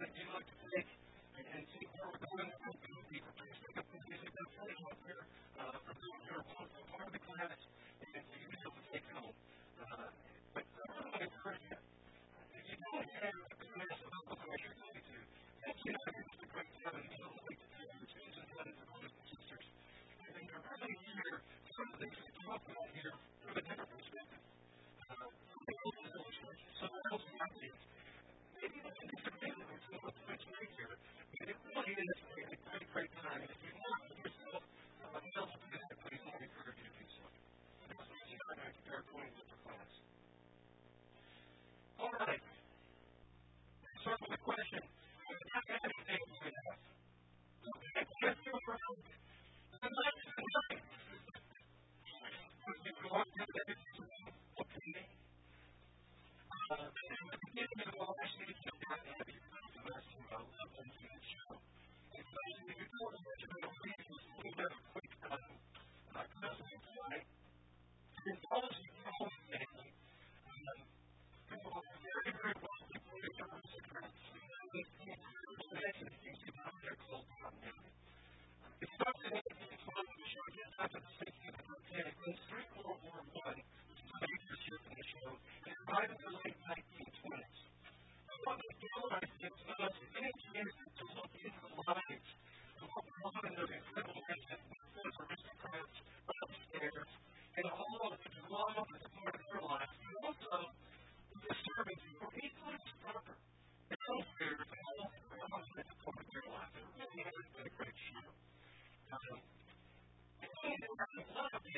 and he looked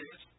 is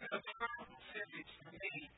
certain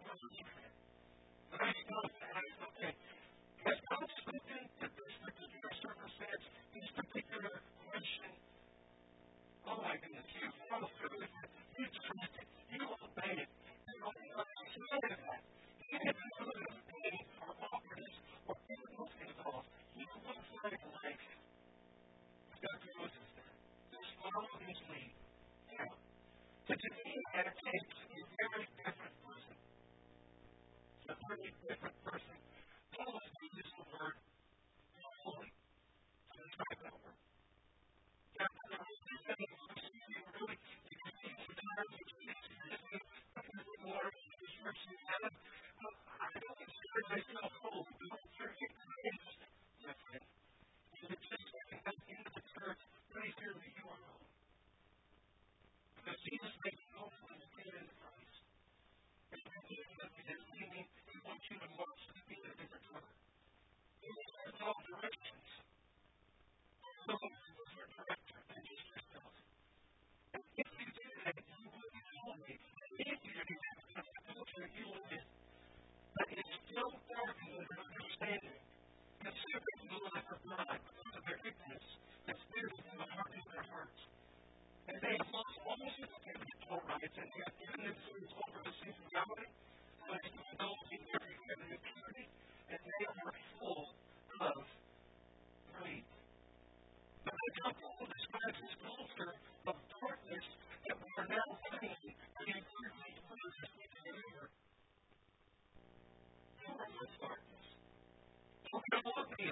Jesus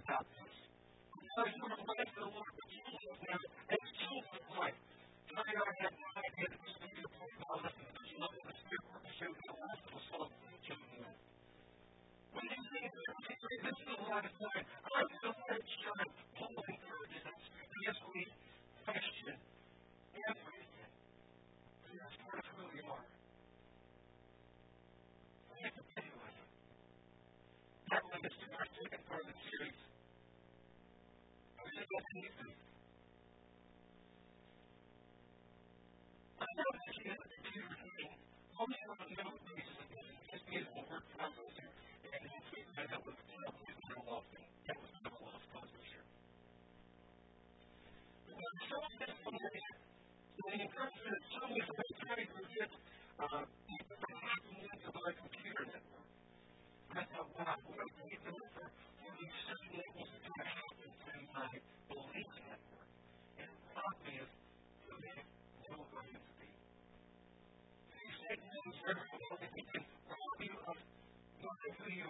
about this. So you would to the Lord to teach now as children of light. Turning our head to the head of the Spirit of God, listen to love of the Spirit, for the Spirit of God, the soul of the children. When you say that the this is the light of I am the light child, shine, Paul encourages us as we question everything. And that's part of who we are. That led to our second part of the series people Hopefully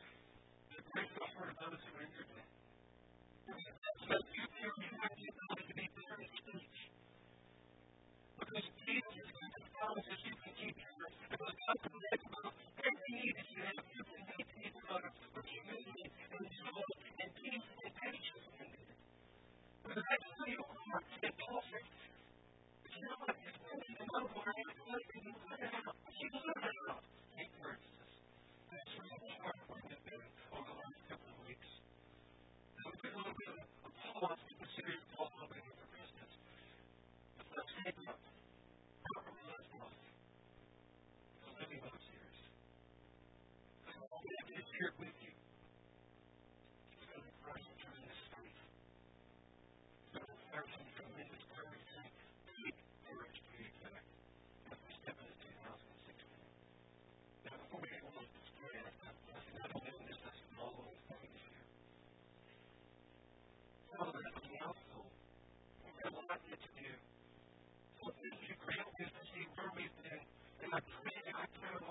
That's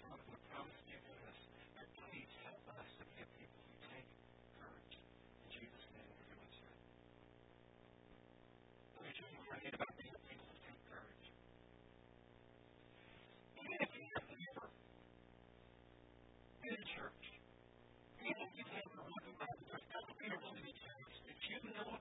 experience. If you know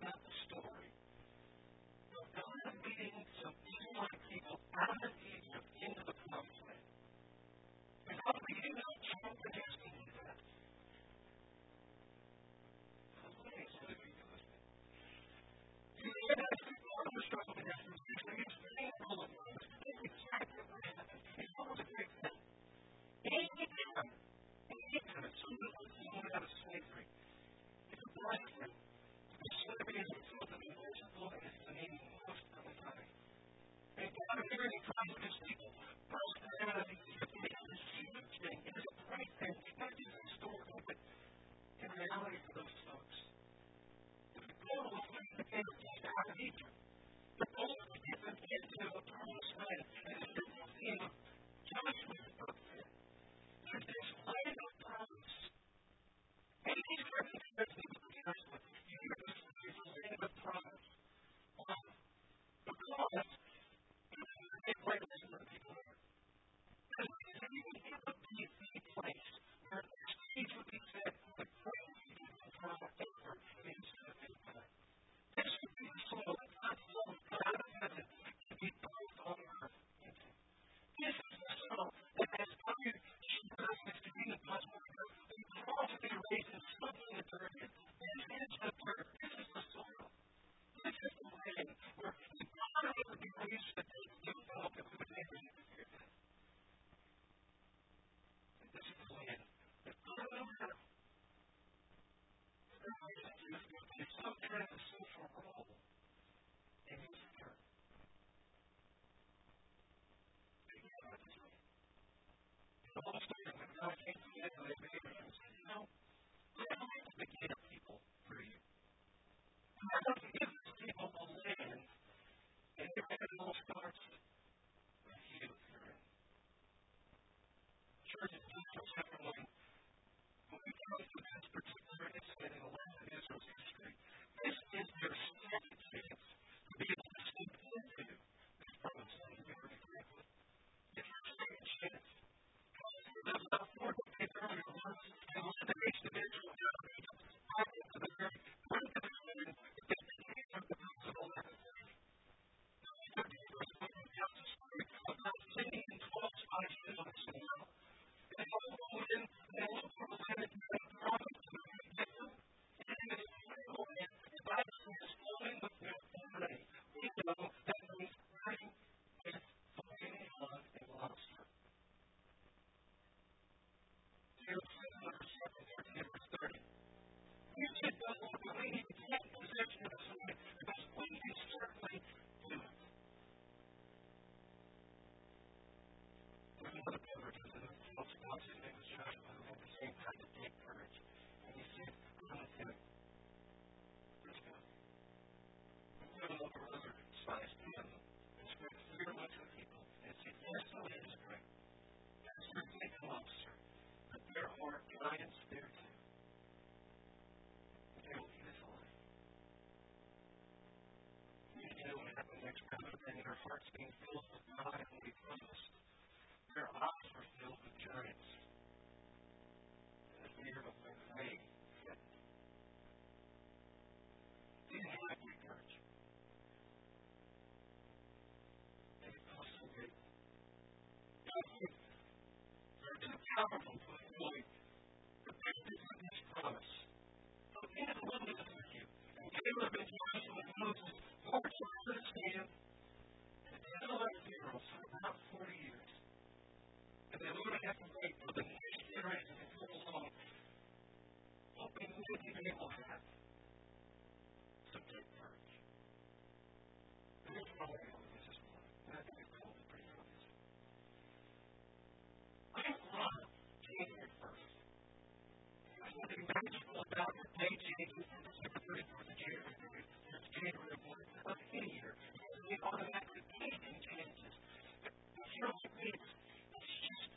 something magical the day changes to December 31st of January, since January 1st of any year. It automatically dating changes. It feels it's, just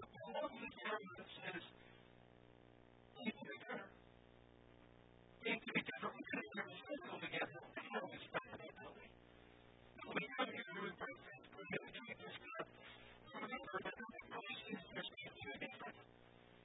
a quality term that says, things to be better. To be different. We could have never said it all together. We come here doing perfect. We're going to treat this stuff. We're to be different.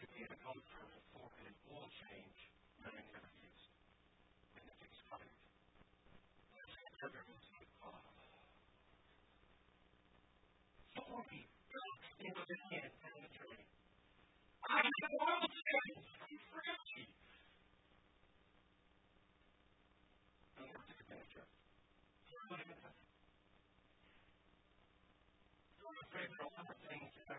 could be in for an oil change that I never used. And it expired. I never used it all. Sorry, God, in the hand down the drain. I need an oil change. I'm fragile. I'm. I'm afraid there are a lot of things that I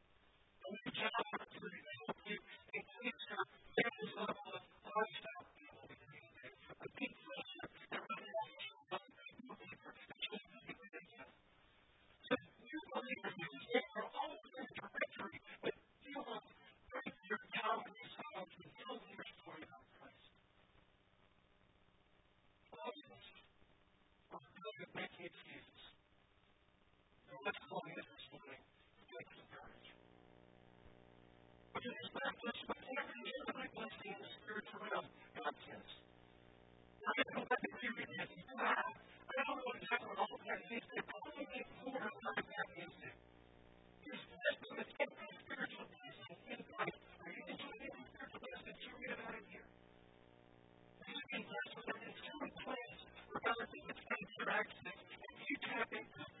that's calling us this morning to take some courage. But it is not just about every, every blessing in the spiritual realm, God says. I don't know what the is. I don't know exactly what all of that is. It probably means four or five that is it. There's blessing that's every spiritual blessing in Christ. Are you enjoying every spiritual blessing that you read about here? You've been blessed with an enduring place for God to interact with. If you tap into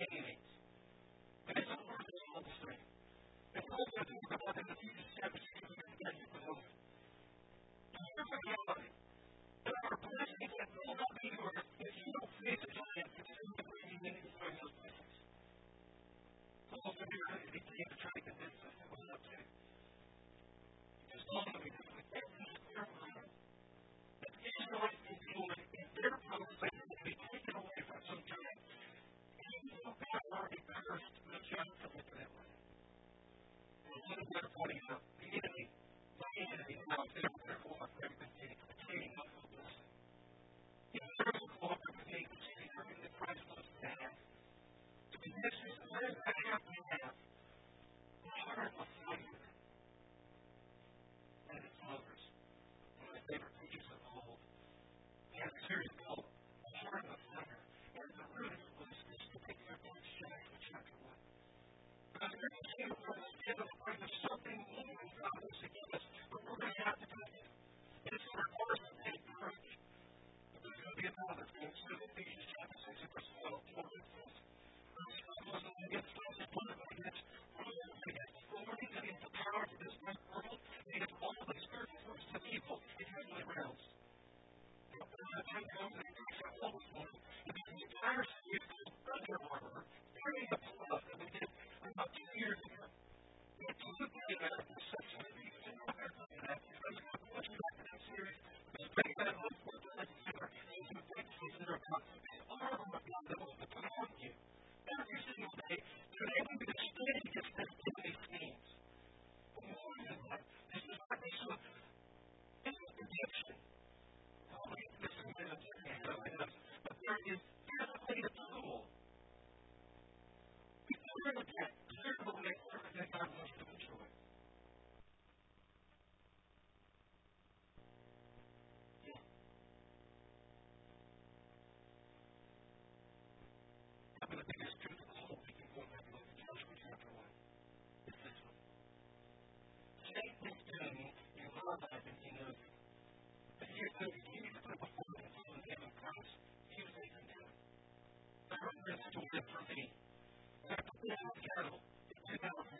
beginning. Thank you. there's something but we're going to have to it's going to be good for me. That's terrible. It's terrible.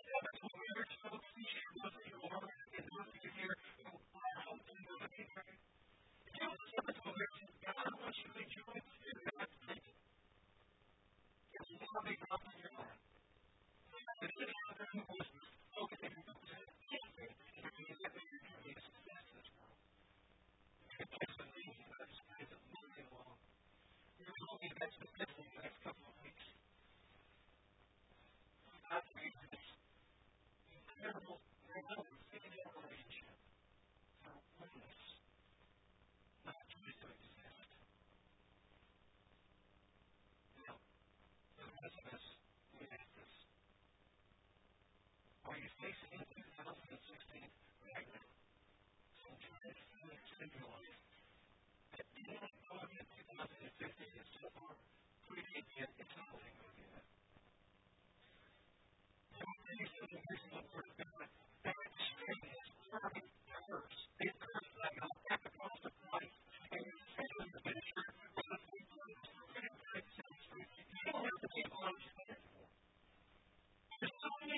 business. Are you facing a 2016 magnet, some transformative that didn't come in 2015 and so far created yet is happening with? Are you facing a personal growth that extends far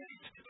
gate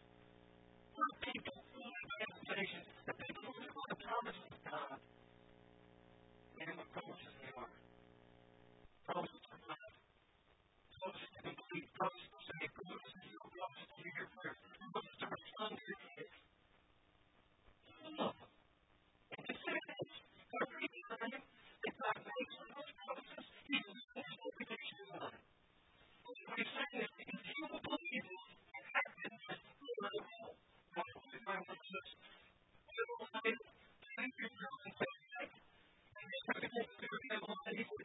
Thank you.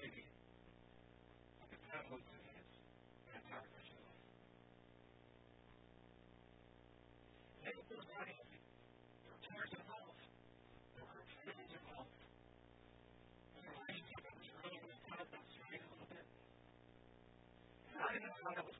baby. Look at that looks in his. That's our Christian life. There were tears involved. There were feelings involved. The relationship that was really with God got a little bit. I didn't know how that was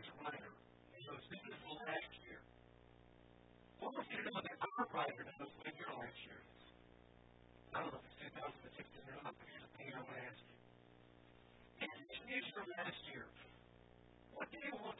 he's writer. And so this is the last year. What was you to know that our writer knows when your last year is. I don't know if it's 2015 or not, but here's the thing I want to ask you. If this is your last year, what do you want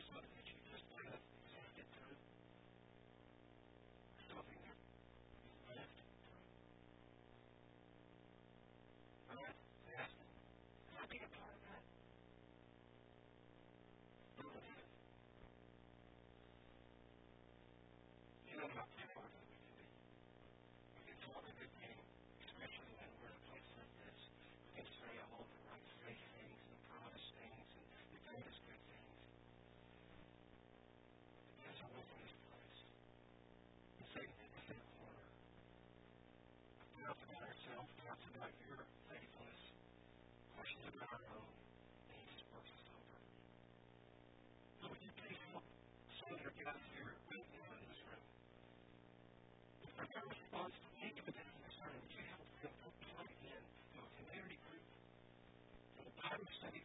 Thank your faithfulness, us over. So would you please help some here right now in this room? If their response to any of this concern, would you help them plug in to a community group, to Bible study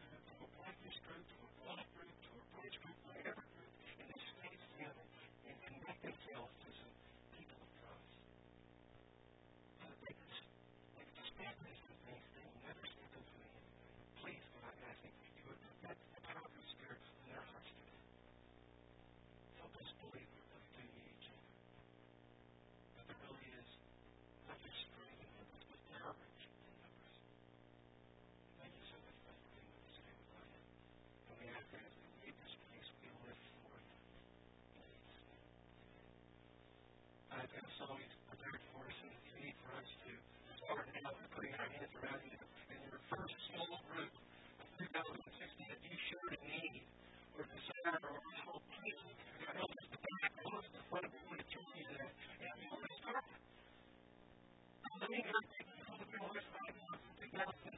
Thank you.